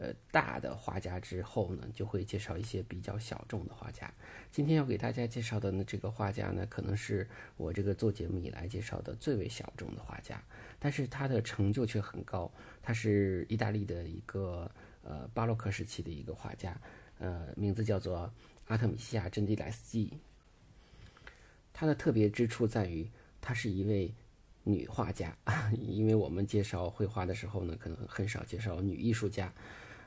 呃，大的画家之后呢，就会介绍一些比较小众的画家。今天要给大家介绍的呢，这个画家呢，可能是我这个做节目以来介绍的最为小众的画家，但是他的成就却很高。他是意大利的一个呃巴洛克时期的一个画家，呃，名字叫做阿特米西亚·珍蒂莱斯基。他的特别之处在于，他是一位女画家，因为我们介绍绘画的时候呢，可能很少介绍女艺术家。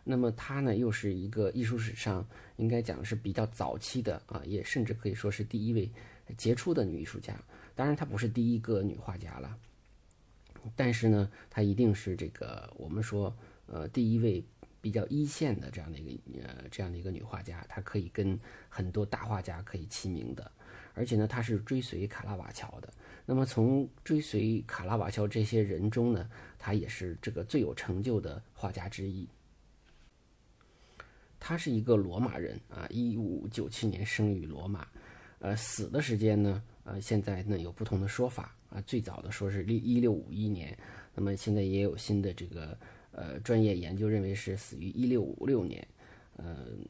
那么她呢，又是一个艺术史上应该讲是比较早期的啊，也甚至可以说是第一位杰出的女艺术家。当然，她不是第一个女画家了，但是呢，她一定是这个我们说呃第一位比较一线的这样的一个呃这样的一个女画家。她可以跟很多大画家可以齐名的，而且呢，她是追随卡拉瓦乔的。那么从追随卡拉瓦乔这些人中呢，她也是这个最有成就的画家之一。他是一个罗马人啊，一五九七年生于罗马，呃，死的时间呢，呃，现在呢有不同的说法啊。最早的说是一一六五一年，那么现在也有新的这个呃专业研究认为是死于一六五六年。嗯，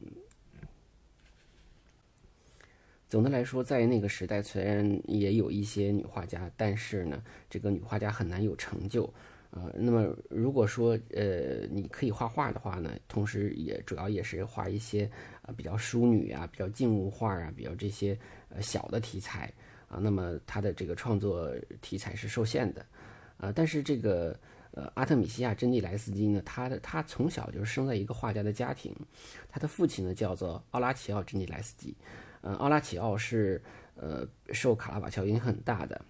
总的来说，在那个时代虽然也有一些女画家，但是呢，这个女画家很难有成就。呃，那么如果说呃你可以画画的话呢，同时也主要也是画一些啊比较淑女啊、比较静物画啊、比较这些呃小的题材啊，那么他的这个创作题材是受限的啊。但是这个呃阿特米西亚·珍妮莱斯基呢，他的他从小就是生在一个画家的家庭，他的父亲呢叫做奥拉齐奥·珍妮莱斯基，呃，奥拉齐奥是呃受卡拉瓦乔影响很大的。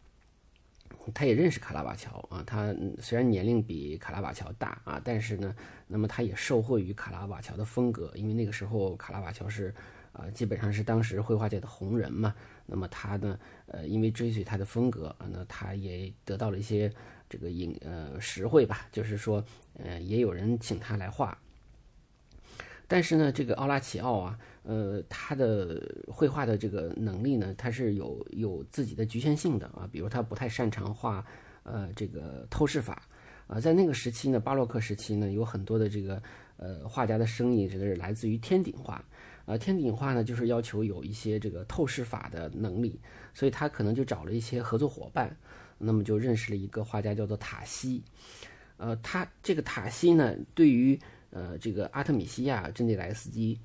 他也认识卡拉瓦乔啊，他虽然年龄比卡拉瓦乔大啊，但是呢，那么他也受惠于卡拉瓦乔的风格，因为那个时候卡拉瓦乔是，啊，基本上是当时绘画界的红人嘛。那么他呢，呃，因为追随他的风格，那他也得到了一些这个影呃实惠吧，就是说，呃，也有人请他来画。但是呢，这个奥拉齐奥啊，呃，他的绘画的这个能力呢，他是有有自己的局限性的啊。比如他不太擅长画，呃，这个透视法啊。在那个时期呢，巴洛克时期呢，有很多的这个呃画家的生意，这个是来自于天顶画啊。天顶画呢，就是要求有一些这个透视法的能力，所以他可能就找了一些合作伙伴，那么就认识了一个画家叫做塔西。呃，他这个塔西呢，对于呃，这个阿特米西亚·珍蒂莱斯基，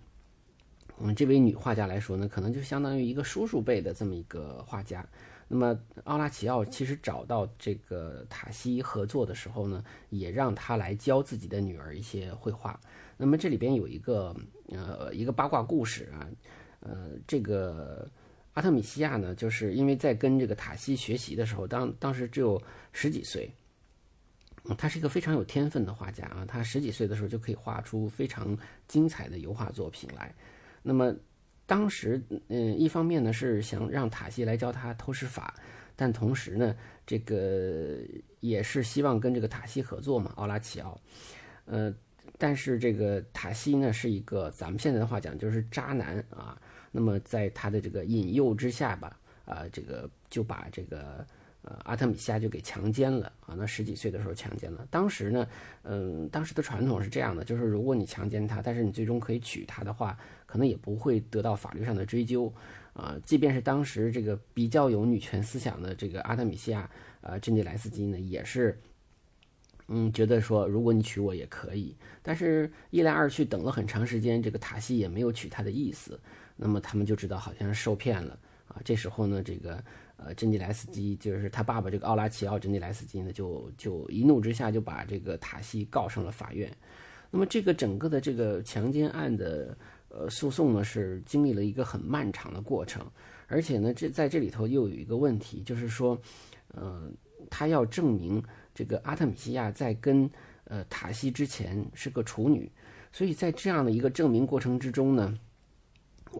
嗯，这位女画家来说呢，可能就相当于一个叔叔辈的这么一个画家。那么奥拉齐奥其实找到这个塔西合作的时候呢，也让他来教自己的女儿一些绘画。那么这里边有一个呃一个八卦故事啊，呃，这个阿特米西亚呢，就是因为在跟这个塔西学习的时候，当当时只有十几岁。他是一个非常有天分的画家啊，他十几岁的时候就可以画出非常精彩的油画作品来。那么当时，嗯，一方面呢是想让塔西来教他透视法，但同时呢，这个也是希望跟这个塔西合作嘛，奥拉齐奥。呃，但是这个塔西呢是一个咱们现在的话讲就是渣男啊。那么在他的这个引诱之下吧，啊，这个就把这个。呃，阿特米西亚就给强奸了啊！那十几岁的时候强奸了。当时呢，嗯，当时的传统是这样的，就是如果你强奸他，但是你最终可以娶她的话，可能也不会得到法律上的追究啊。即便是当时这个比较有女权思想的这个阿特米西亚，呃，珍妮莱斯基呢，也是，嗯，觉得说如果你娶我也可以。但是，一来二去等了很长时间，这个塔西也没有娶她的意思，那么他们就知道好像是受骗了啊。这时候呢，这个。呃，珍妮莱斯基就是他爸爸这个奥拉齐奥·珍妮莱斯基呢，就就一怒之下就把这个塔西告上了法院。那么这个整个的这个强奸案的呃诉讼呢，是经历了一个很漫长的过程，而且呢，这在这里头又有一个问题，就是说，呃，他要证明这个阿特米西亚在跟呃塔西之前是个处女。所以在这样的一个证明过程之中呢，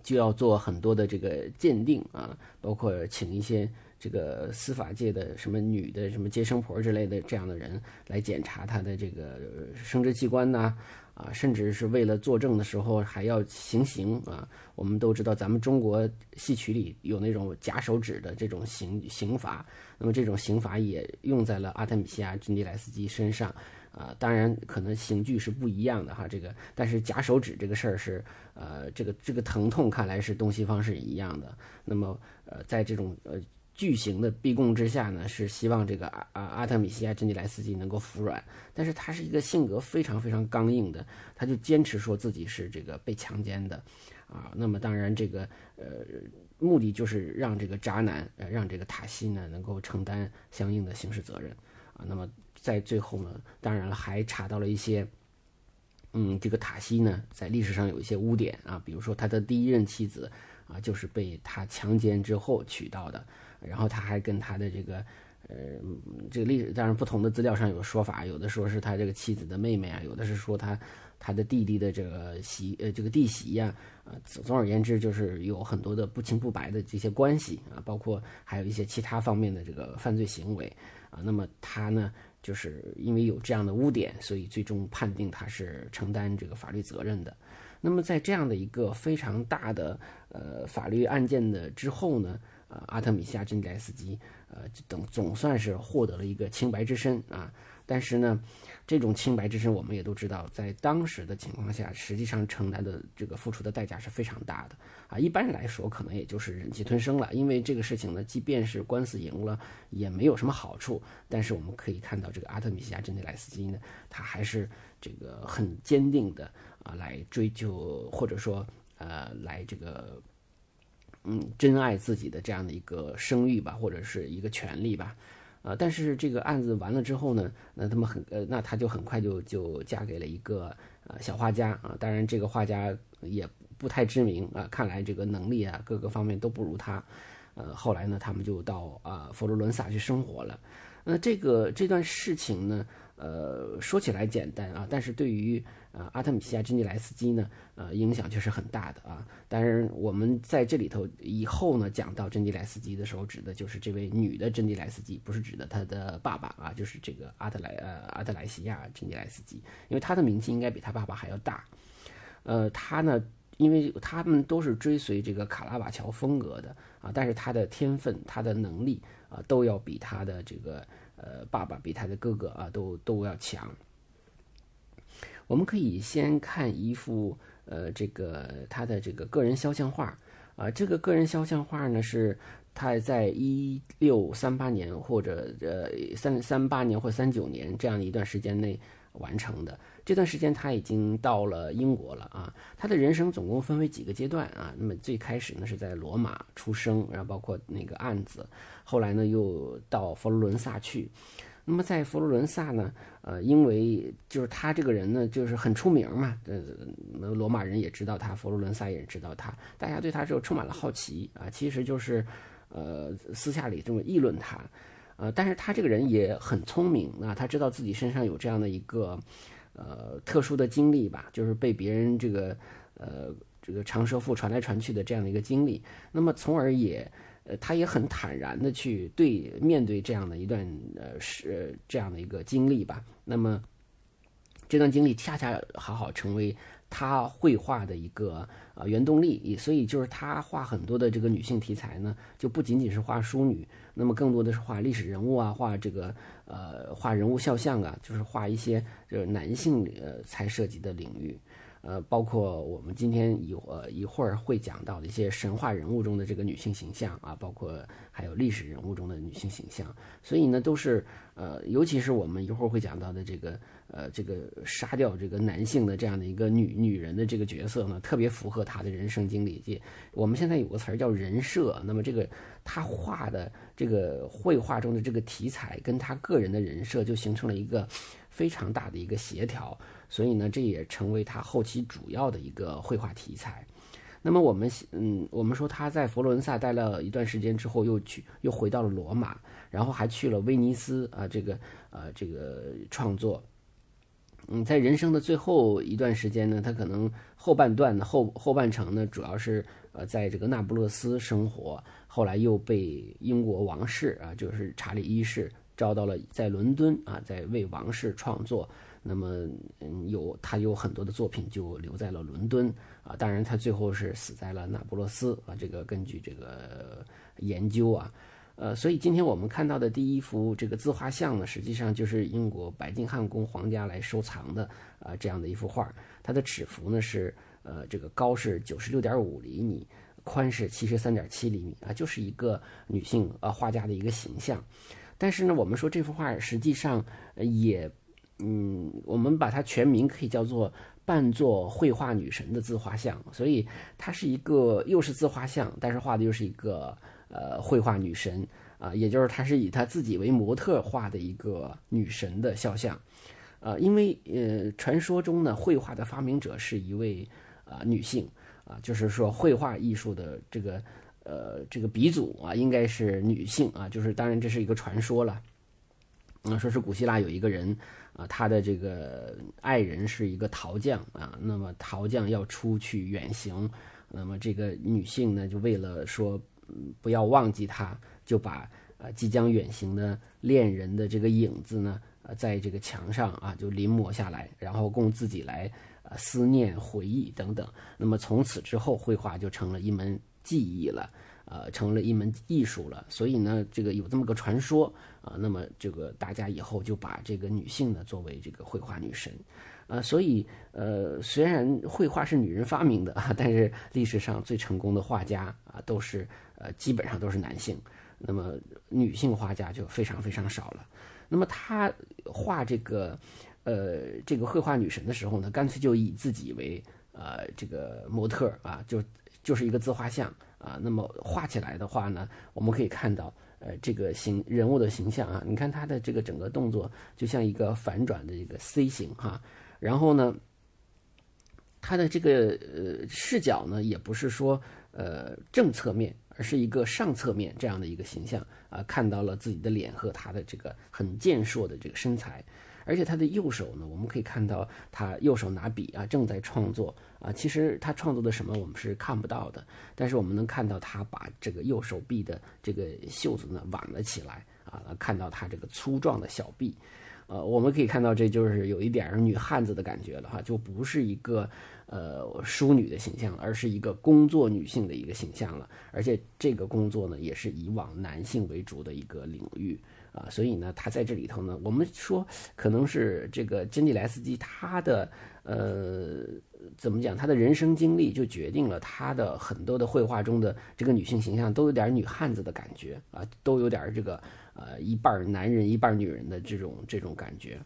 就要做很多的这个鉴定啊，包括请一些这个司法界的什么女的什么接生婆之类的这样的人来检查她的这个生殖器官呐。啊甚至是为了作证的时候还要行刑啊！我们都知道，咱们中国戏曲里有那种夹手指的这种刑刑罚，那么这种刑罚也用在了阿特米西亚·珍妮莱斯基身上啊。当然，可能刑具是不一样的哈，这个，但是夹手指这个事儿是，呃，这个这个疼痛看来是东西方是一样的。那么，呃，在这种呃。巨型的逼供之下呢，是希望这个阿阿阿特米西亚·珍妮莱斯基能够服软，但是他是一个性格非常非常刚硬的，他就坚持说自己是这个被强奸的，啊，那么当然这个呃目的就是让这个渣男呃让这个塔西呢能够承担相应的刑事责任，啊，那么在最后呢，当然了还查到了一些，嗯，这个塔西呢在历史上有一些污点啊，比如说他的第一任妻子啊就是被他强奸之后娶到的。然后他还跟他的这个，呃，这个历史当然不同的资料上有说法，有的说是他这个妻子的妹妹啊，有的是说他他的弟弟的这个媳呃这个弟媳呀，啊，总而言之就是有很多的不清不白的这些关系啊，包括还有一些其他方面的这个犯罪行为啊。那么他呢，就是因为有这样的污点，所以最终判定他是承担这个法律责任的。那么在这样的一个非常大的呃法律案件的之后呢？呃，阿特米夏·珍妮莱斯基，呃，等总算是获得了一个清白之身啊。但是呢，这种清白之身，我们也都知道，在当时的情况下，实际上承担的这个付出的代价是非常大的啊。一般来说，可能也就是忍气吞声了，因为这个事情呢，即便是官司赢了，也没有什么好处。但是我们可以看到，这个阿特米西亚·珍妮莱斯基呢，他还是这个很坚定的啊，来追究或者说呃，来这个。嗯，珍爱自己的这样的一个声誉吧，或者是一个权利吧，呃，但是这个案子完了之后呢，那他们很呃，那他就很快就就嫁给了一个呃小画家啊，当然这个画家也不太知名啊，看来这个能力啊各个方面都不如他，呃，后来呢，他们就到啊佛罗伦萨去生活了，那这个这段事情呢，呃，说起来简单啊，但是对于啊，阿特米西亚·珍妮莱斯基呢，呃，影响确实很大的啊。当然，我们在这里头以后呢，讲到珍妮莱斯基的时候，指的就是这位女的珍妮莱斯基，不是指的她的爸爸啊，就是这个阿特莱呃阿特莱西亚·珍妮莱斯基，因为她的名气应该比她爸爸还要大。呃，她呢，因为他们都是追随这个卡拉瓦乔风格的啊，但是她的天分、她的能力啊，都要比她的这个呃爸爸、比她的哥哥啊，都都要强。我们可以先看一幅，呃，这个他的这个个人肖像画，啊，这个个人肖像画呢是他在一六三八年或者呃三三八年或三九年这样的一段时间内完成的。这段时间他已经到了英国了啊。他的人生总共分为几个阶段啊？那么最开始呢是在罗马出生，然后包括那个案子，后来呢又到佛罗伦萨去。那么在佛罗伦萨呢，呃，因为就是他这个人呢，就是很出名嘛，呃，罗马人也知道他，佛罗伦萨也知道他，大家对他就充满了好奇啊，其实就是，呃，私下里这么议论他，呃，但是他这个人也很聪明啊，他知道自己身上有这样的一个，呃，特殊的经历吧，就是被别人这个，呃，这个长舌妇传来传去的这样的一个经历，那么从而也。呃，他也很坦然的去对面对这样的一段呃是这样的一个经历吧。那么这段经历恰恰好好成为他绘画的一个呃原动力，所以就是他画很多的这个女性题材呢，就不仅仅是画淑女，那么更多的是画历史人物啊，画这个呃画人物肖像啊，就是画一些就是男性呃才涉及的领域。呃，包括我们今天一呃一会儿会讲到的一些神话人物中的这个女性形象啊，包括还有历史人物中的女性形象，所以呢，都是呃，尤其是我们一会儿会讲到的这个呃这个杀掉这个男性的这样的一个女女人的这个角色呢，特别符合她的人生经历。我们现在有个词儿叫人设，那么这个他画的这个绘画中的这个题材，跟他个人的人设就形成了一个非常大的一个协调。所以呢，这也成为他后期主要的一个绘画题材。那么我们，嗯，我们说他在佛罗伦萨待了一段时间之后，又去又回到了罗马，然后还去了威尼斯啊，这个呃这个创作。嗯，在人生的最后一段时间呢，他可能后半段的后后半程呢，主要是呃在这个那不勒斯生活，后来又被英国王室啊，就是查理一世招到了在伦敦啊，在为王室创作。那么，嗯，有他有很多的作品就留在了伦敦啊，当然他最后是死在了那不勒斯啊。这个根据这个研究啊。呃，所以今天我们看到的第一幅这个自画像呢，实际上就是英国白金汉宫皇家来收藏的啊，这样的一幅画。它的尺幅呢是呃，这个高是九十六点五厘米，宽是七十三点七厘米啊，就是一个女性呃画家的一个形象。但是呢，我们说这幅画实际上也，嗯，我们把它全名可以叫做扮作绘画女神的自画像。所以它是一个又是自画像，但是画的又是一个。呃，绘画女神啊，也就是她是以她自己为模特画的一个女神的肖像，呃，因为呃，传说中呢，绘画的发明者是一位啊女性啊，就是说绘画艺术的这个呃这个鼻祖啊，应该是女性啊，就是当然这是一个传说了，啊，说是古希腊有一个人啊，他的这个爱人是一个陶匠啊，那么陶匠要出去远行，那么这个女性呢，就为了说。不要忘记他，就把呃即将远行的恋人的这个影子呢，在这个墙上啊就临摹下来，然后供自己来呃思念、回忆等等。那么从此之后，绘画就成了一门技艺了，呃，成了一门艺术了。所以呢，这个有这么个传说啊，那么这个大家以后就把这个女性呢作为这个绘画女神。呃，所以呃，虽然绘画是女人发明的啊，但是历史上最成功的画家啊，都是呃基本上都是男性，那么女性画家就非常非常少了。那么她画这个呃这个绘画女神的时候呢，干脆就以自己为呃这个模特啊，就就是一个自画像啊。那么画起来的话呢，我们可以看到呃这个形人物的形象啊，你看他的这个整个动作就像一个反转的一个 C 型哈。然后呢，他的这个呃视角呢，也不是说呃正侧面，而是一个上侧面这样的一个形象啊，看到了自己的脸和他的这个很健硕的这个身材，而且他的右手呢，我们可以看到他右手拿笔啊，正在创作啊。其实他创作的什么我们是看不到的，但是我们能看到他把这个右手臂的这个袖子呢挽了起来啊，看到他这个粗壮的小臂。呃，我们可以看到，这就是有一点女汉子的感觉了哈，就不是一个呃淑女的形象，而是一个工作女性的一个形象了。而且这个工作呢，也是以往男性为主的一个领域啊，所以呢，他在这里头呢，我们说可能是这个珍妮莱斯基他的呃怎么讲，他的人生经历就决定了他的很多的绘画中的这个女性形象都有点女汉子的感觉啊，都有点这个。呃，一半男人一半女人的这种这种感觉，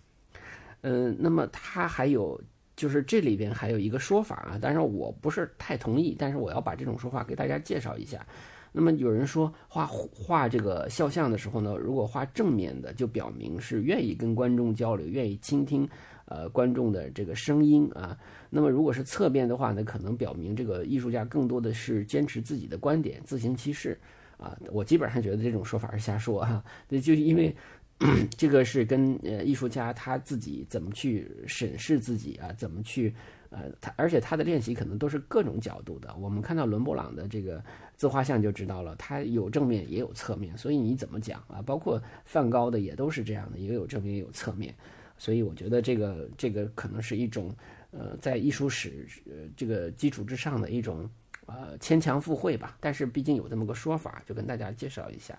嗯，那么他还有就是这里边还有一个说法啊，当然我不是太同意，但是我要把这种说法给大家介绍一下。那么有人说画画这个肖像的时候呢，如果画正面的，就表明是愿意跟观众交流，愿意倾听呃观众的这个声音啊。那么如果是侧面的话呢，可能表明这个艺术家更多的是坚持自己的观点，自行其事。啊，我基本上觉得这种说法是瞎说啊，那，就因为 这个是跟呃艺术家他自己怎么去审视自己啊，怎么去呃他，而且他的练习可能都是各种角度的。我们看到伦勃朗的这个自画像就知道了，他有正面也有侧面，所以你怎么讲啊？包括梵高的也都是这样的，也有正面也有侧面。所以我觉得这个这个可能是一种呃在艺术史呃这个基础之上的一种。呃，牵强附会吧，但是毕竟有这么个说法，就跟大家介绍一下。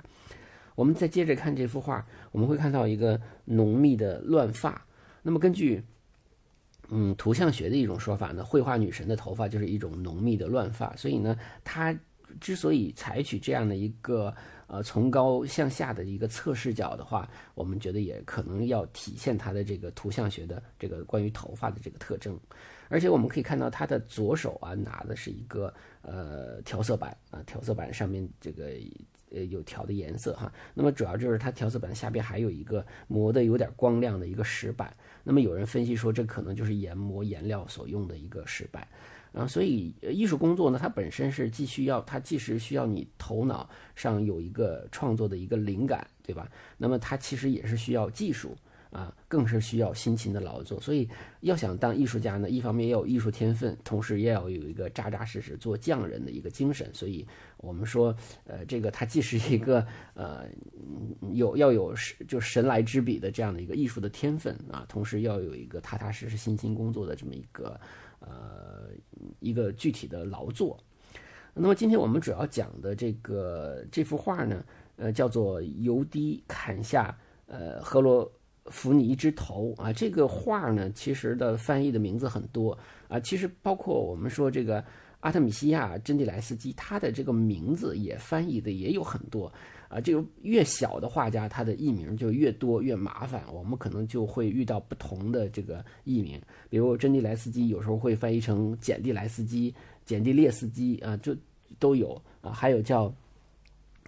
我们再接着看这幅画，我们会看到一个浓密的乱发。那么根据嗯图像学的一种说法呢，绘画女神的头发就是一种浓密的乱发，所以呢，她之所以采取这样的一个呃从高向下的一个侧视角的话，我们觉得也可能要体现她的这个图像学的这个关于头发的这个特征。而且我们可以看到，他的左手啊拿的是一个呃调色板啊，调色板上面这个呃有调的颜色哈。那么主要就是它调色板下边还有一个磨的有点光亮的一个石板。那么有人分析说，这可能就是研磨颜料所用的一个石板然后。所以艺术工作呢，它本身是既需要它既是需要你头脑上有一个创作的一个灵感，对吧？那么它其实也是需要技术。啊，更是需要辛勤的劳作。所以要想当艺术家呢，一方面要有艺术天分，同时也要有一个扎扎实实做匠人的一个精神。所以我们说，呃，这个他既是一个呃有要有就神来之笔的这样的一个艺术的天分啊，同时要有一个踏踏实实辛勤工作的这么一个呃一个具体的劳作。那么今天我们主要讲的这个这幅画呢，呃，叫做《油滴砍下呃赫罗扶你一只头》啊。这个画呢，其实的翻译的名字很多啊。其实包括我们说这个阿特米西亚·真蒂莱斯基，他的这个名字也翻译的也有很多啊。这个越小的画家，他的艺名就越多越麻烦，我们可能就会遇到不同的这个艺名。比如真蒂莱斯基有时候会翻译成简蒂莱斯基。简蒂列斯基啊，就都有啊，还有叫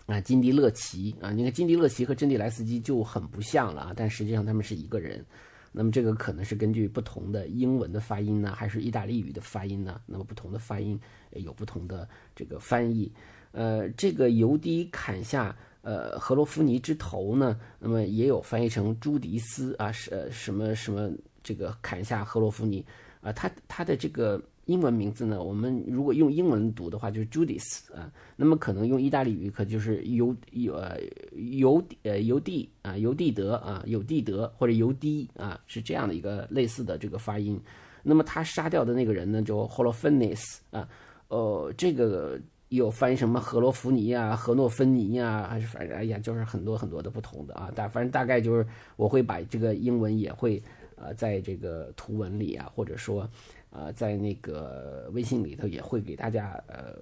啊金迪勒奇啊，你看金迪勒奇和真蒂莱斯基就很不像了啊，但实际上他们是一个人。那么这个可能是根据不同的英文的发音呢，还是意大利语的发音呢？那么不同的发音有不同的这个翻译。呃，这个尤迪砍下呃赫罗夫尼之头呢，那么也有翻译成朱迪斯啊，是什么什么这个砍下赫罗夫尼啊，他他的这个。英文名字呢？我们如果用英文读的话，就是 Judith 啊。那么可能用意大利语，可就是尤尤呃尤呃尤蒂啊尤蒂德啊尤蒂德或者尤迪啊，是这样的一个类似的这个发音。那么他杀掉的那个人呢，就 Holofernes 啊，呃，这个有翻译什么荷罗弗尼啊、何诺芬尼啊，还是反正哎呀，就是很多很多的不同的啊。大反正大概就是我会把这个英文也会呃在这个图文里啊，或者说。呃，在那个微信里头也会给大家呃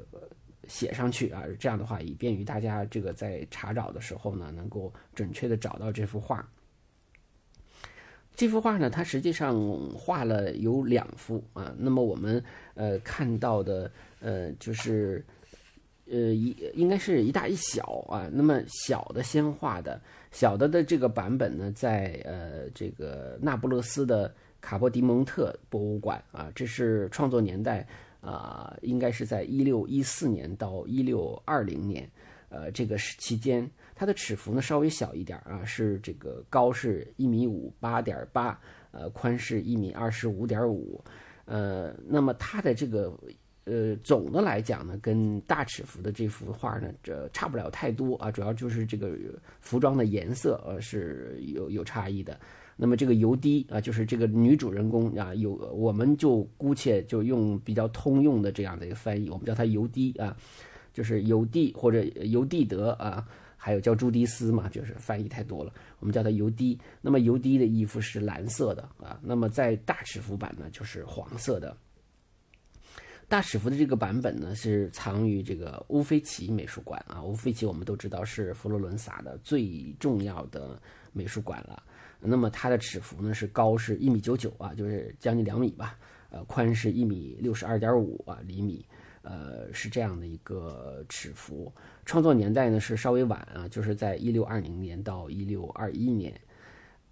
写上去啊，这样的话以便于大家这个在查找的时候呢，能够准确的找到这幅画。这幅画呢，它实际上画了有两幅啊。那么我们呃看到的呃就是呃一应该是一大一小啊。那么小的先画的小的的这个版本呢，在呃这个那不勒斯的。卡波迪蒙特博物馆啊，这是创作年代啊，应该是在一六一四年到一六二零年，呃，这个时期间，它的尺幅呢稍微小一点啊，是这个高是一米五八点八，呃，宽是一米二十五点五，呃，那么它的这个呃总的来讲呢，跟大尺幅的这幅画呢，这差不了太多啊，主要就是这个服装的颜色呃是有有差异的。那么这个油滴啊，就是这个女主人公啊，有我们就姑且就用比较通用的这样的一个翻译，我们叫它油滴啊，就是油蒂或者油蒂德啊，还有叫朱迪斯嘛，就是翻译太多了，我们叫它油滴。那么油滴的衣服是蓝色的啊，那么在大尺幅版呢就是黄色的。大尺幅的这个版本呢是藏于这个乌菲齐美术馆啊，乌菲齐我们都知道是佛罗伦萨的最重要的美术馆了。那么它的尺幅呢是高是一米九九啊，就是将近两米吧，呃，宽是一米六十二点五啊厘米，呃，是这样的一个尺幅。创作年代呢是稍微晚啊，就是在一六二零年到一六二一年。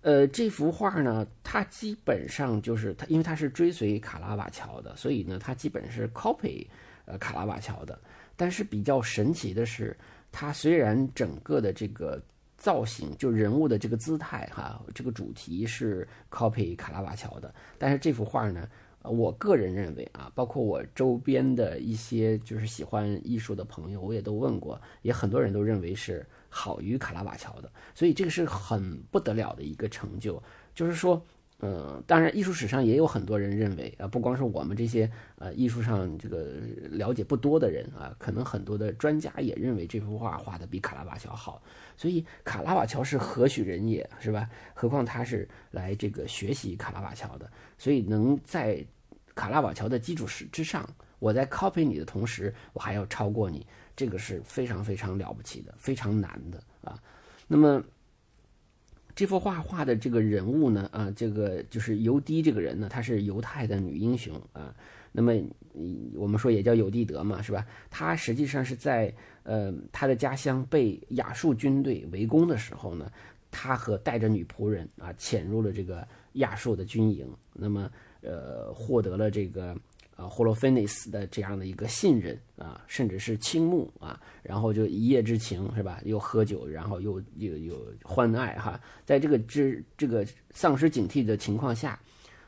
呃，这幅画呢，它基本上就是它，因为它是追随卡拉瓦乔的，所以呢，它基本是 copy 呃卡拉瓦乔的。但是比较神奇的是，它虽然整个的这个。造型就人物的这个姿态哈，这个主题是 copy 卡拉瓦乔的，但是这幅画呢，我个人认为啊，包括我周边的一些就是喜欢艺术的朋友，我也都问过，也很多人都认为是好于卡拉瓦乔的，所以这个是很不得了的一个成就，就是说。嗯，当然，艺术史上也有很多人认为啊，不光是我们这些呃艺术上这个了解不多的人啊，可能很多的专家也认为这幅画画的比卡拉瓦乔好。所以卡拉瓦乔是何许人也，是吧？何况他是来这个学习卡拉瓦乔的，所以能在卡拉瓦乔的基础之之上，我在 copy 你的同时，我还要超过你，这个是非常非常了不起的，非常难的啊。那么。这幅画画的这个人物呢，啊，这个就是尤迪这个人呢，她是犹太的女英雄啊。那么，我们说也叫尤蒂德嘛，是吧？她实际上是在呃她的家乡被亚述军队围攻的时候呢，她和带着女仆人啊潜入了这个亚述的军营，那么呃获得了这个啊霍洛菲尼斯的这样的一个信任啊，甚至是倾慕啊，然后就一夜之情是吧？又喝酒，然后又又又欢爱哈，在这个之这个丧失警惕的情况下，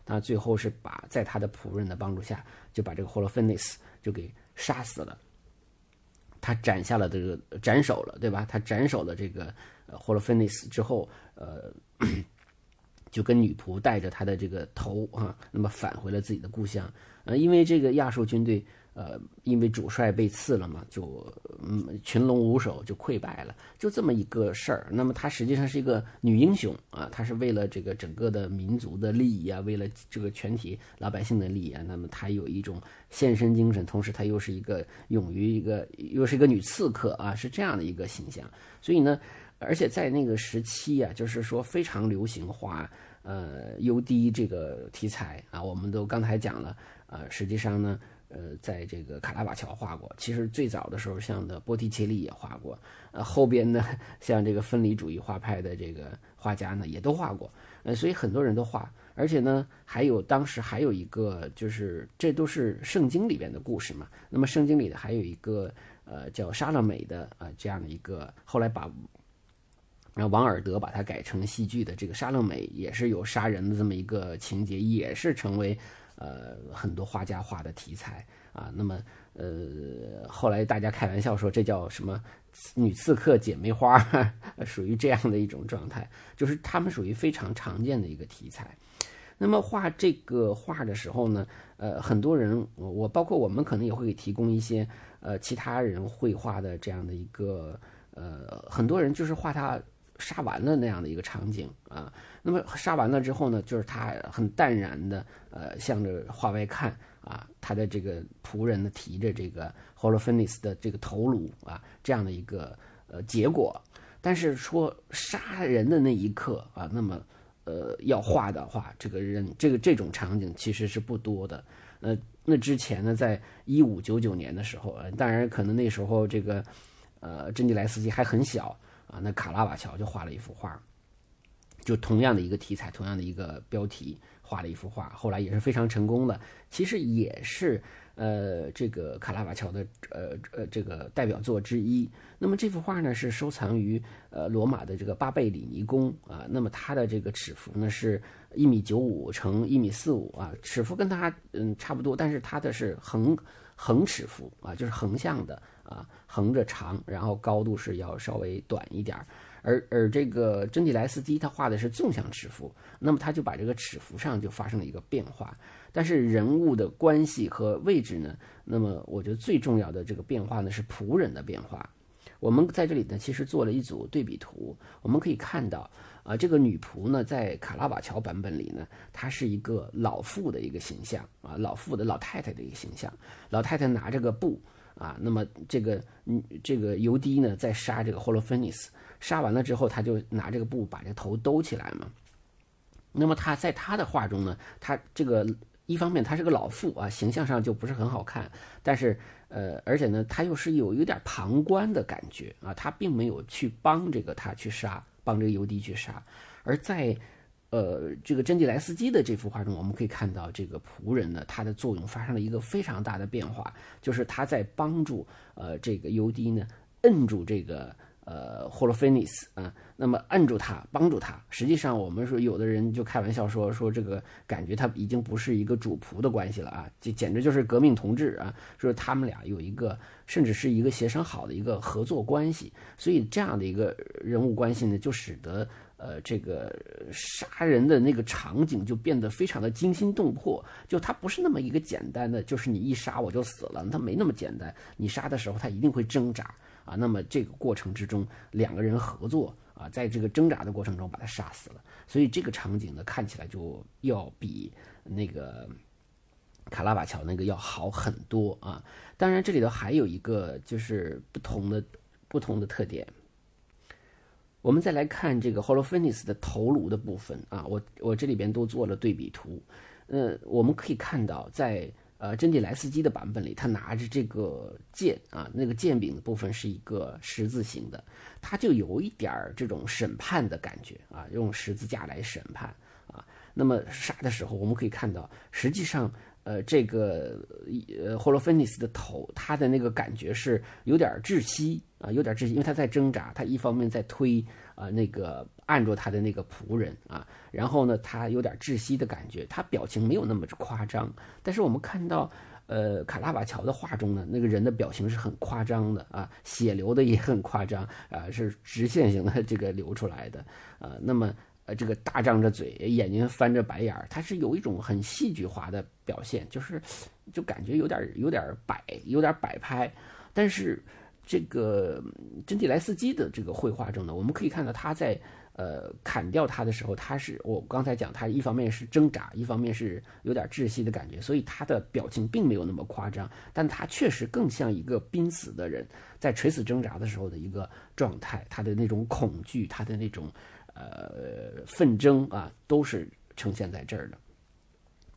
他最后是把在他的仆人的帮助下，就把这个霍洛菲尼斯就给杀死了。他斩下了这个斩首了，对吧？他斩首了这个霍洛菲尼斯之后，呃，就跟女仆带着他的这个头啊，那么返回了自己的故乡。呃，因为这个亚述军队。呃，因为主帅被刺了嘛，就嗯群龙无首，就溃败了，就这么一个事儿。那么她实际上是一个女英雄啊，她是为了这个整个的民族的利益啊，为了这个全体老百姓的利益啊，那么她有一种献身精神，同时她又是一个勇于一个，又是一个女刺客啊，是这样的一个形象。所以呢，而且在那个时期啊，就是说非常流行画呃 UD 这个题材啊，我们都刚才讲了啊，实际上呢。呃，在这个卡拉瓦乔画过，其实最早的时候，像的波提切利也画过，呃，后边呢，像这个分离主义画派的这个画家呢，也都画过，呃，所以很多人都画，而且呢，还有当时还有一个，就是这都是圣经里边的故事嘛，那么圣经里的还有一个，呃，叫沙勒美的呃这样的一个，后来把，然后王尔德把它改成戏剧的这个沙勒美，也是有杀人的这么一个情节，也是成为。呃，很多画家画的题材啊，那么呃，后来大家开玩笑说这叫什么女刺客姐妹花，属于这样的一种状态，就是他们属于非常常见的一个题材。那么画这个画的时候呢，呃，很多人我我包括我们可能也会提供一些呃其他人绘画的这样的一个呃，很多人就是画他。杀完了那样的一个场景啊，那么杀完了之后呢，就是他很淡然的，呃，向着画外看啊，他的这个仆人呢提着这个 Holofernes 的这个头颅啊，这样的一个呃结果。但是说杀人的那一刻啊，那么呃要画的话，这个人这个这种场景其实是不多的。呃，那之前呢，在一五九九年的时候，当然可能那时候这个呃珍妮莱斯基还很小。啊，那卡拉瓦乔就画了一幅画，就同样的一个题材，同样的一个标题，画了一幅画，后来也是非常成功的。其实也是呃，这个卡拉瓦乔的呃呃这个代表作之一。那么这幅画呢，是收藏于呃罗马的这个巴贝里尼宫啊。那么它的这个尺幅呢是一米九五乘一米四五啊，尺幅跟它嗯差不多，但是它的是横横尺幅啊，就是横向的。啊，横着长，然后高度是要稍微短一点儿，而而这个真蒂莱斯基他画的是纵向尺幅，那么他就把这个尺幅上就发生了一个变化，但是人物的关系和位置呢，那么我觉得最重要的这个变化呢是仆人的变化，我们在这里呢其实做了一组对比图，我们可以看到啊，这个女仆呢在卡拉瓦乔版本里呢，她是一个老妇的一个形象啊，老妇的老太太的一个形象，老太太拿着个布。啊，那么这个，这个尤迪呢，在杀这个霍洛芬尼斯，杀完了之后，他就拿这个布把这头兜起来嘛。那么他在他的画中呢，他这个一方面他是个老妇啊，形象上就不是很好看，但是呃，而且呢，他又是有有点旁观的感觉啊，他并没有去帮这个他去杀，帮这个尤迪去杀，而在。呃，这个珍蒂莱斯基的这幅画中，我们可以看到这个仆人呢，他的作用发生了一个非常大的变化，就是他在帮助呃这个尤迪呢摁住这个呃霍洛菲尼斯啊，那么摁住他，帮助他。实际上，我们说有的人就开玩笑说说这个感觉他已经不是一个主仆的关系了啊，这简直就是革命同志啊，说他们俩有一个甚至是一个协商好的一个合作关系，所以这样的一个人物关系呢，就使得。呃，这个杀人的那个场景就变得非常的惊心动魄，就它不是那么一个简单的，就是你一杀我就死了，它没那么简单。你杀的时候，他一定会挣扎啊。那么这个过程之中，两个人合作啊，在这个挣扎的过程中把他杀死了。所以这个场景呢，看起来就要比那个卡拉瓦乔那个要好很多啊。当然，这里头还有一个就是不同的不同的特点。我们再来看这个 Holofernes 的头颅的部分啊，我我这里边都做了对比图，呃，我们可以看到，在呃真蒂莱斯基的版本里，他拿着这个剑啊，那个剑柄的部分是一个十字形的，他就有一点儿这种审判的感觉啊，用十字架来审判啊。那么杀的时候，我们可以看到，实际上呃，这个呃霍洛芬尼斯的头，他的那个感觉是有点窒息啊，有点窒息，因为他在挣扎，他一方面在推啊那个按住他的那个仆人啊，然后呢，他有点窒息的感觉，他表情没有那么夸张，但是我们看到。呃，卡拉瓦乔的画中呢，那个人的表情是很夸张的啊，血流的也很夸张啊，是直线型的这个流出来的啊。那么呃，这个大张着嘴，眼睛翻着白眼儿，他是有一种很戏剧化的表现，就是就感觉有点有点摆，有点摆拍。但是这个真蒂莱斯基的这个绘画中呢，我们可以看到他在。呃，砍掉他的时候，他是我刚才讲，他一方面是挣扎，一方面是有点窒息的感觉，所以他的表情并没有那么夸张，但他确实更像一个濒死的人在垂死挣扎的时候的一个状态，他的那种恐惧，他的那种呃奋争啊，都是呈现在这儿的，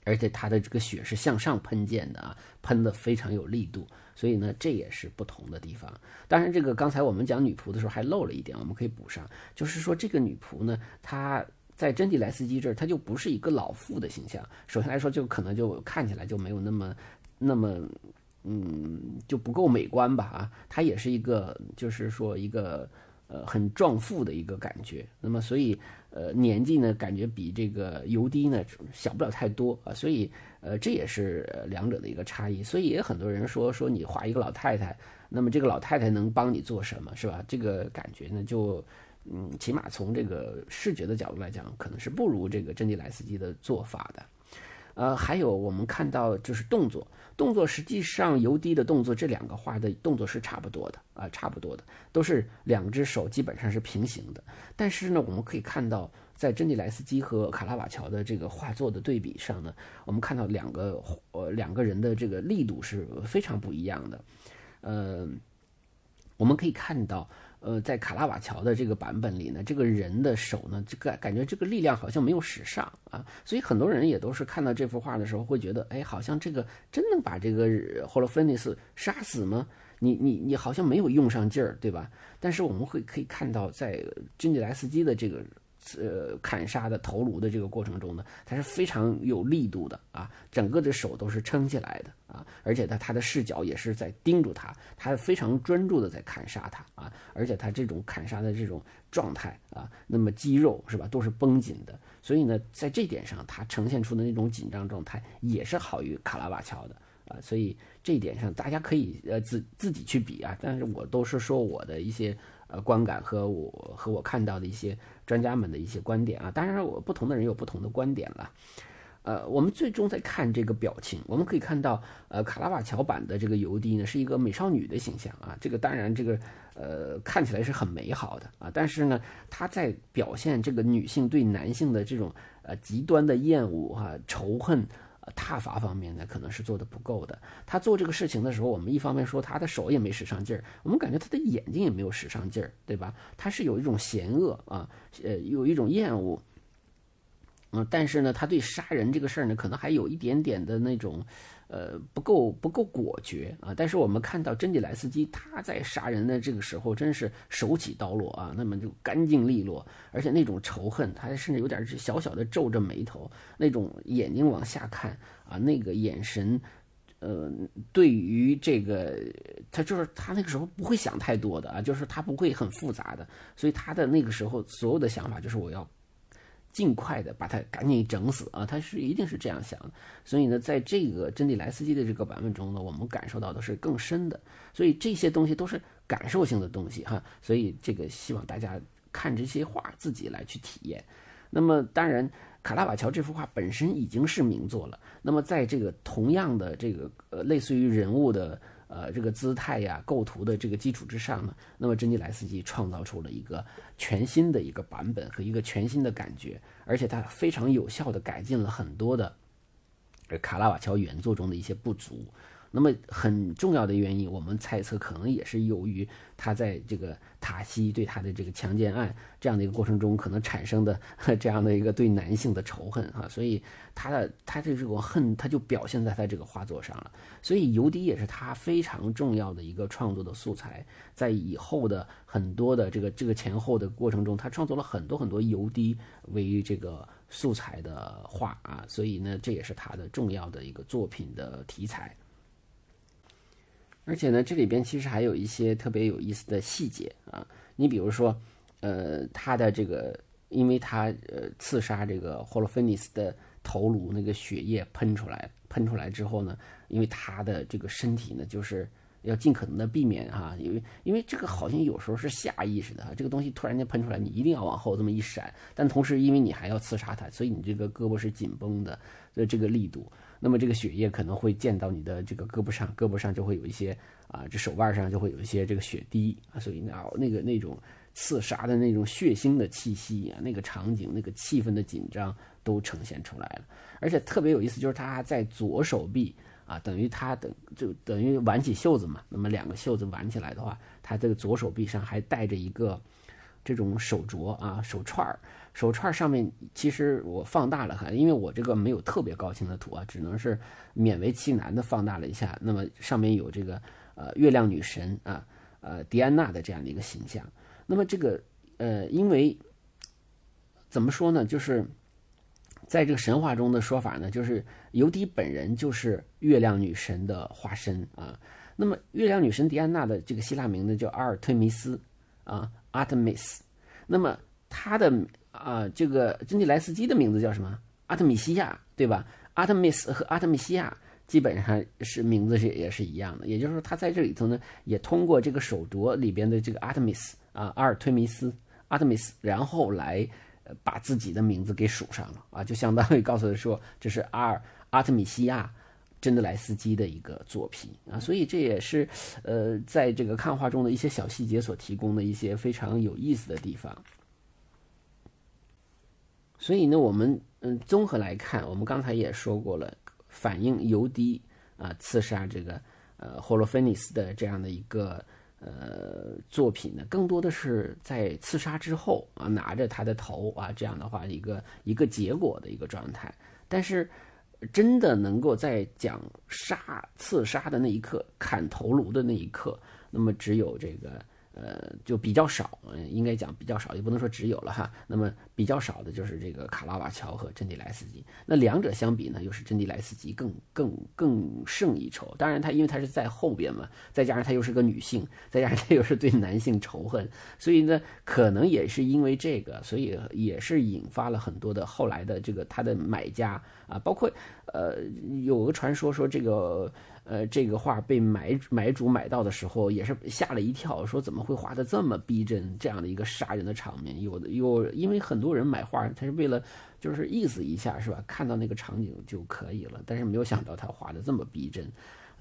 而且它的这个血是向上喷溅的啊，喷的非常有力度。所以呢，这也是不同的地方。当然，这个刚才我们讲女仆的时候还漏了一点，我们可以补上，就是说这个女仆呢，她在珍蒂莱斯基这儿，她就不是一个老妇的形象。首先来说，就可能就看起来就没有那么那么，嗯，就不够美观吧？啊，她也是一个，就是说一个呃很壮妇的一个感觉。那么，所以呃年纪呢，感觉比这个尤迪呢小不了太多啊，所以。呃，这也是两者的一个差异，所以也很多人说说你画一个老太太，那么这个老太太能帮你做什么，是吧？这个感觉呢，就嗯，起码从这个视觉的角度来讲，可能是不如这个珍妮莱斯基的做法的。呃，还有我们看到就是动作，动作实际上尤迪的动作，这两个画的动作是差不多的啊，差不多的，都是两只手基本上是平行的，但是呢，我们可以看到。在珍妮莱斯基和卡拉瓦乔的这个画作的对比上呢，我们看到两个呃两个人的这个力度是非常不一样的。呃，我们可以看到，呃，在卡拉瓦乔的这个版本里呢，这个人的手呢，这个感觉这个力量好像没有使上啊，所以很多人也都是看到这幅画的时候会觉得，哎，好像这个真能把这个霍洛芬尼斯杀死吗？你你你好像没有用上劲儿，对吧？但是我们会可以看到，在珍妮莱斯基的这个。呃，砍杀的头颅的这个过程中呢，它是非常有力度的啊，整个的手都是撑起来的啊，而且他他的视角也是在盯住他，他非常专注的在砍杀他啊，而且他这种砍杀的这种状态啊，那么肌肉是吧，都是绷紧的，所以呢，在这点上，他呈现出的那种紧张状态也是好于卡拉瓦乔的啊，所以这一点上大家可以呃自自己去比啊，但是我都是说我的一些。呃，观感和我和我看到的一些专家们的一些观点啊，当然我不同的人有不同的观点了。呃，我们最终在看这个表情，我们可以看到，呃，卡拉瓦乔版的这个尤迪呢是一个美少女的形象啊，这个当然这个呃看起来是很美好的啊，但是呢，他在表现这个女性对男性的这种呃极端的厌恶哈仇恨。踏伐方面呢，可能是做的不够的。他做这个事情的时候，我们一方面说他的手也没使上劲儿，我们感觉他的眼睛也没有使上劲儿，对吧？他是有一种嫌恶啊，呃，有一种厌恶，嗯，但是呢，他对杀人这个事儿呢，可能还有一点点的那种。呃，不够不够果决啊！但是我们看到珍妮莱斯基他在杀人的这个时候，真是手起刀落啊，那么就干净利落，而且那种仇恨，他甚至有点小小的皱着眉头，那种眼睛往下看啊，那个眼神，呃，对于这个他就是他那个时候不会想太多的啊，就是他不会很复杂的，所以他的那个时候所有的想法就是我要。尽快的把他赶紧整死啊！他是一定是这样想的，所以呢，在这个珍妮莱斯基的这个版本中呢，我们感受到的是更深的，所以这些东西都是感受性的东西哈，所以这个希望大家看这些画自己来去体验。那么当然，卡拉瓦乔这幅画本身已经是名作了，那么在这个同样的这个呃类似于人物的。呃，这个姿态呀、构图的这个基础之上呢，那么珍妮莱斯基创造出了一个全新的一个版本和一个全新的感觉，而且它非常有效的改进了很多的卡拉瓦乔原作中的一些不足。那么很重要的原因，我们猜测可能也是由于他在这个塔西对他的这个强奸案这样的一个过程中，可能产生的 这样的一个对男性的仇恨啊，所以他的他的这个恨，他就表现在他这个画作上了。所以尤迪也是他非常重要的一个创作的素材，在以后的很多的这个这个前后的过程中，他创作了很多很多尤迪为这个素材的画啊，所以呢，这也是他的重要的一个作品的题材。而且呢，这里边其实还有一些特别有意思的细节啊，你比如说，呃，他的这个，因为他呃刺杀这个霍洛芬尼斯的头颅，那个血液喷出来，喷出来之后呢，因为他的这个身体呢，就是要尽可能的避免啊，因为因为这个好像有时候是下意识的，这个东西突然间喷出来，你一定要往后这么一闪，但同时因为你还要刺杀他，所以你这个胳膊是紧绷的，所以这个力度。那么这个血液可能会溅到你的这个胳膊上，胳膊上就会有一些啊，这手腕上就会有一些这个血滴啊，所以那那个那种刺杀的那种血腥的气息啊，那个场景、那个气氛的紧张都呈现出来了。而且特别有意思，就是他在左手臂啊，等于他等就等于挽起袖子嘛，那么两个袖子挽起来的话，他这个左手臂上还带着一个这种手镯啊，手串儿。手串上面其实我放大了看，因为我这个没有特别高清的图啊，只能是勉为其难的放大了一下。那么上面有这个呃月亮女神啊，呃狄安娜的这样的一个形象。那么这个呃，因为怎么说呢，就是在这个神话中的说法呢，就是尤迪本人就是月亮女神的化身啊。那么月亮女神狄安娜的这个希腊名字叫阿尔忒弥斯啊，Artemis。那么她的啊，这个珍妮莱斯基的名字叫什么？阿特米西亚，对吧？阿特米斯和阿特米西亚基本上是名字是也是一样的，也就是说，他在这里头呢，也通过这个手镯里边的这个阿特米斯啊，阿尔忒弥斯，阿特米斯，然后来把自己的名字给署上了啊，就相当于告诉他说，这是阿尔阿特米西亚珍德莱斯基的一个作品啊，所以这也是呃，在这个看画中的一些小细节所提供的一些非常有意思的地方。所以呢，我们嗯综合来看，我们刚才也说过了，反映尤迪啊刺杀这个呃霍洛菲尼斯的这样的一个呃作品呢，更多的是在刺杀之后啊拿着他的头啊这样的话一个一个结果的一个状态。但是真的能够在讲杀刺杀的那一刻，砍头颅的那一刻，那么只有这个。呃，就比较少，应该讲比较少，也不能说只有了哈。那么比较少的就是这个卡拉瓦乔和珍蒂莱斯基。那两者相比呢，又是珍蒂莱斯基更更更胜一筹。当然，他因为他是在后边嘛，再加上他又是个女性，再加上他又是对男性仇恨，所以呢，可能也是因为这个，所以也是引发了很多的后来的这个他的买家啊，包括呃，有个传说说这个。呃，这个画被买买主买到的时候，也是吓了一跳，说怎么会画的这么逼真？这样的一个杀人的场面，有的有，因为很多人买画，他是为了就是意思一下，是吧？看到那个场景就可以了，但是没有想到他画的这么逼真，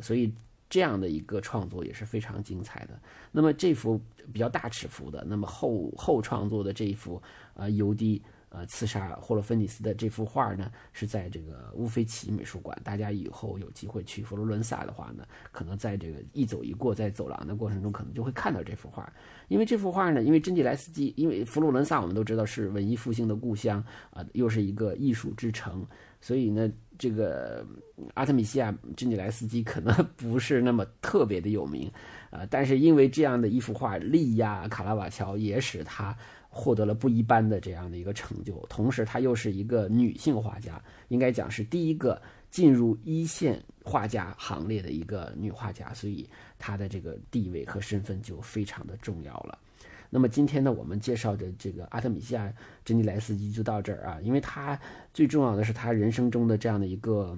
所以这样的一个创作也是非常精彩的。那么这幅比较大尺幅的，那么后后创作的这一幅啊，尤迪。呃，刺杀霍洛芬尼斯的这幅画呢，是在这个乌菲齐美术馆。大家以后有机会去佛罗伦萨的话呢，可能在这个一走一过，在走廊的过程中，可能就会看到这幅画。因为这幅画呢，因为珍蒂莱斯基，因为佛罗伦萨我们都知道是文艺复兴的故乡啊，又是一个艺术之城，所以呢，这个阿特米西亚珍蒂莱斯基可能 不是那么特别的有名啊。但是因为这样的一幅画力压卡拉瓦乔，也使他。获得了不一般的这样的一个成就，同时她又是一个女性画家，应该讲是第一个进入一线画家行列的一个女画家，所以她的这个地位和身份就非常的重要了。那么今天呢，我们介绍的这个阿特米西亚·珍妮莱斯基就到这儿啊，因为她最重要的是她人生中的这样的一个。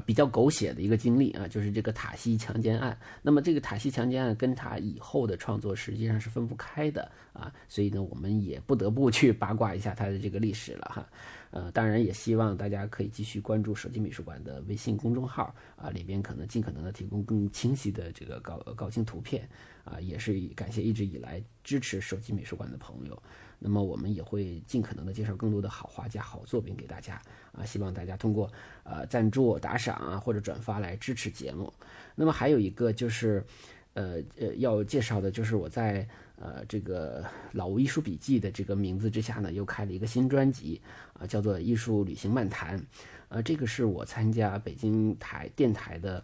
比较狗血的一个经历啊，就是这个塔西强奸案。那么这个塔西强奸案跟他以后的创作实际上是分不开的啊，所以呢，我们也不得不去八卦一下他的这个历史了哈。呃，当然也希望大家可以继续关注手机美术馆的微信公众号啊，里边可能尽可能的提供更清晰的这个高高清图片啊，也是感谢一直以来支持手机美术馆的朋友。那么我们也会尽可能的介绍更多的好画家、好作品给大家啊！希望大家通过呃赞助、打赏啊或者转发来支持节目。那么还有一个就是，呃呃要介绍的就是我在呃这个老吴艺术笔记的这个名字之下呢，又开了一个新专辑啊，叫做《艺术旅行漫谈》。呃，这个是我参加北京台电台的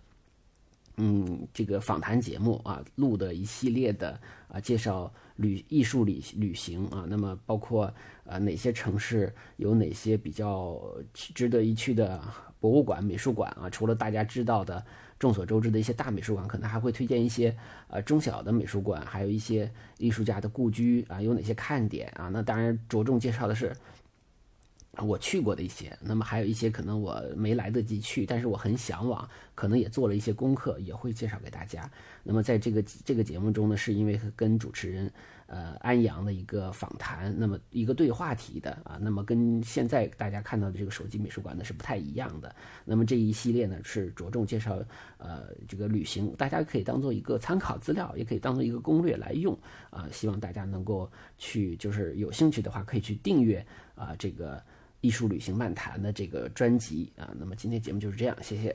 嗯，这个访谈节目啊，录的一系列的啊，介绍旅艺术旅旅行啊，那么包括啊哪些城市有哪些比较值得一去的博物馆、美术馆啊？除了大家知道的众所周知的一些大美术馆，可能还会推荐一些呃中小的美术馆，还有一些艺术家的故居啊，有哪些看点啊？那当然着重介绍的是。我去过的一些，那么还有一些可能我没来得及去，但是我很向往，可能也做了一些功课，也会介绍给大家。那么在这个这个节目中呢，是因为跟主持人呃安阳的一个访谈，那么一个对话题的啊，那么跟现在大家看到的这个手机美术馆呢是不太一样的。那么这一系列呢是着重介绍呃这个旅行，大家可以当做一个参考资料，也可以当做一个攻略来用啊。希望大家能够去，就是有兴趣的话可以去订阅啊这个。艺术旅行漫谈的这个专辑啊，那么今天节目就是这样，谢谢。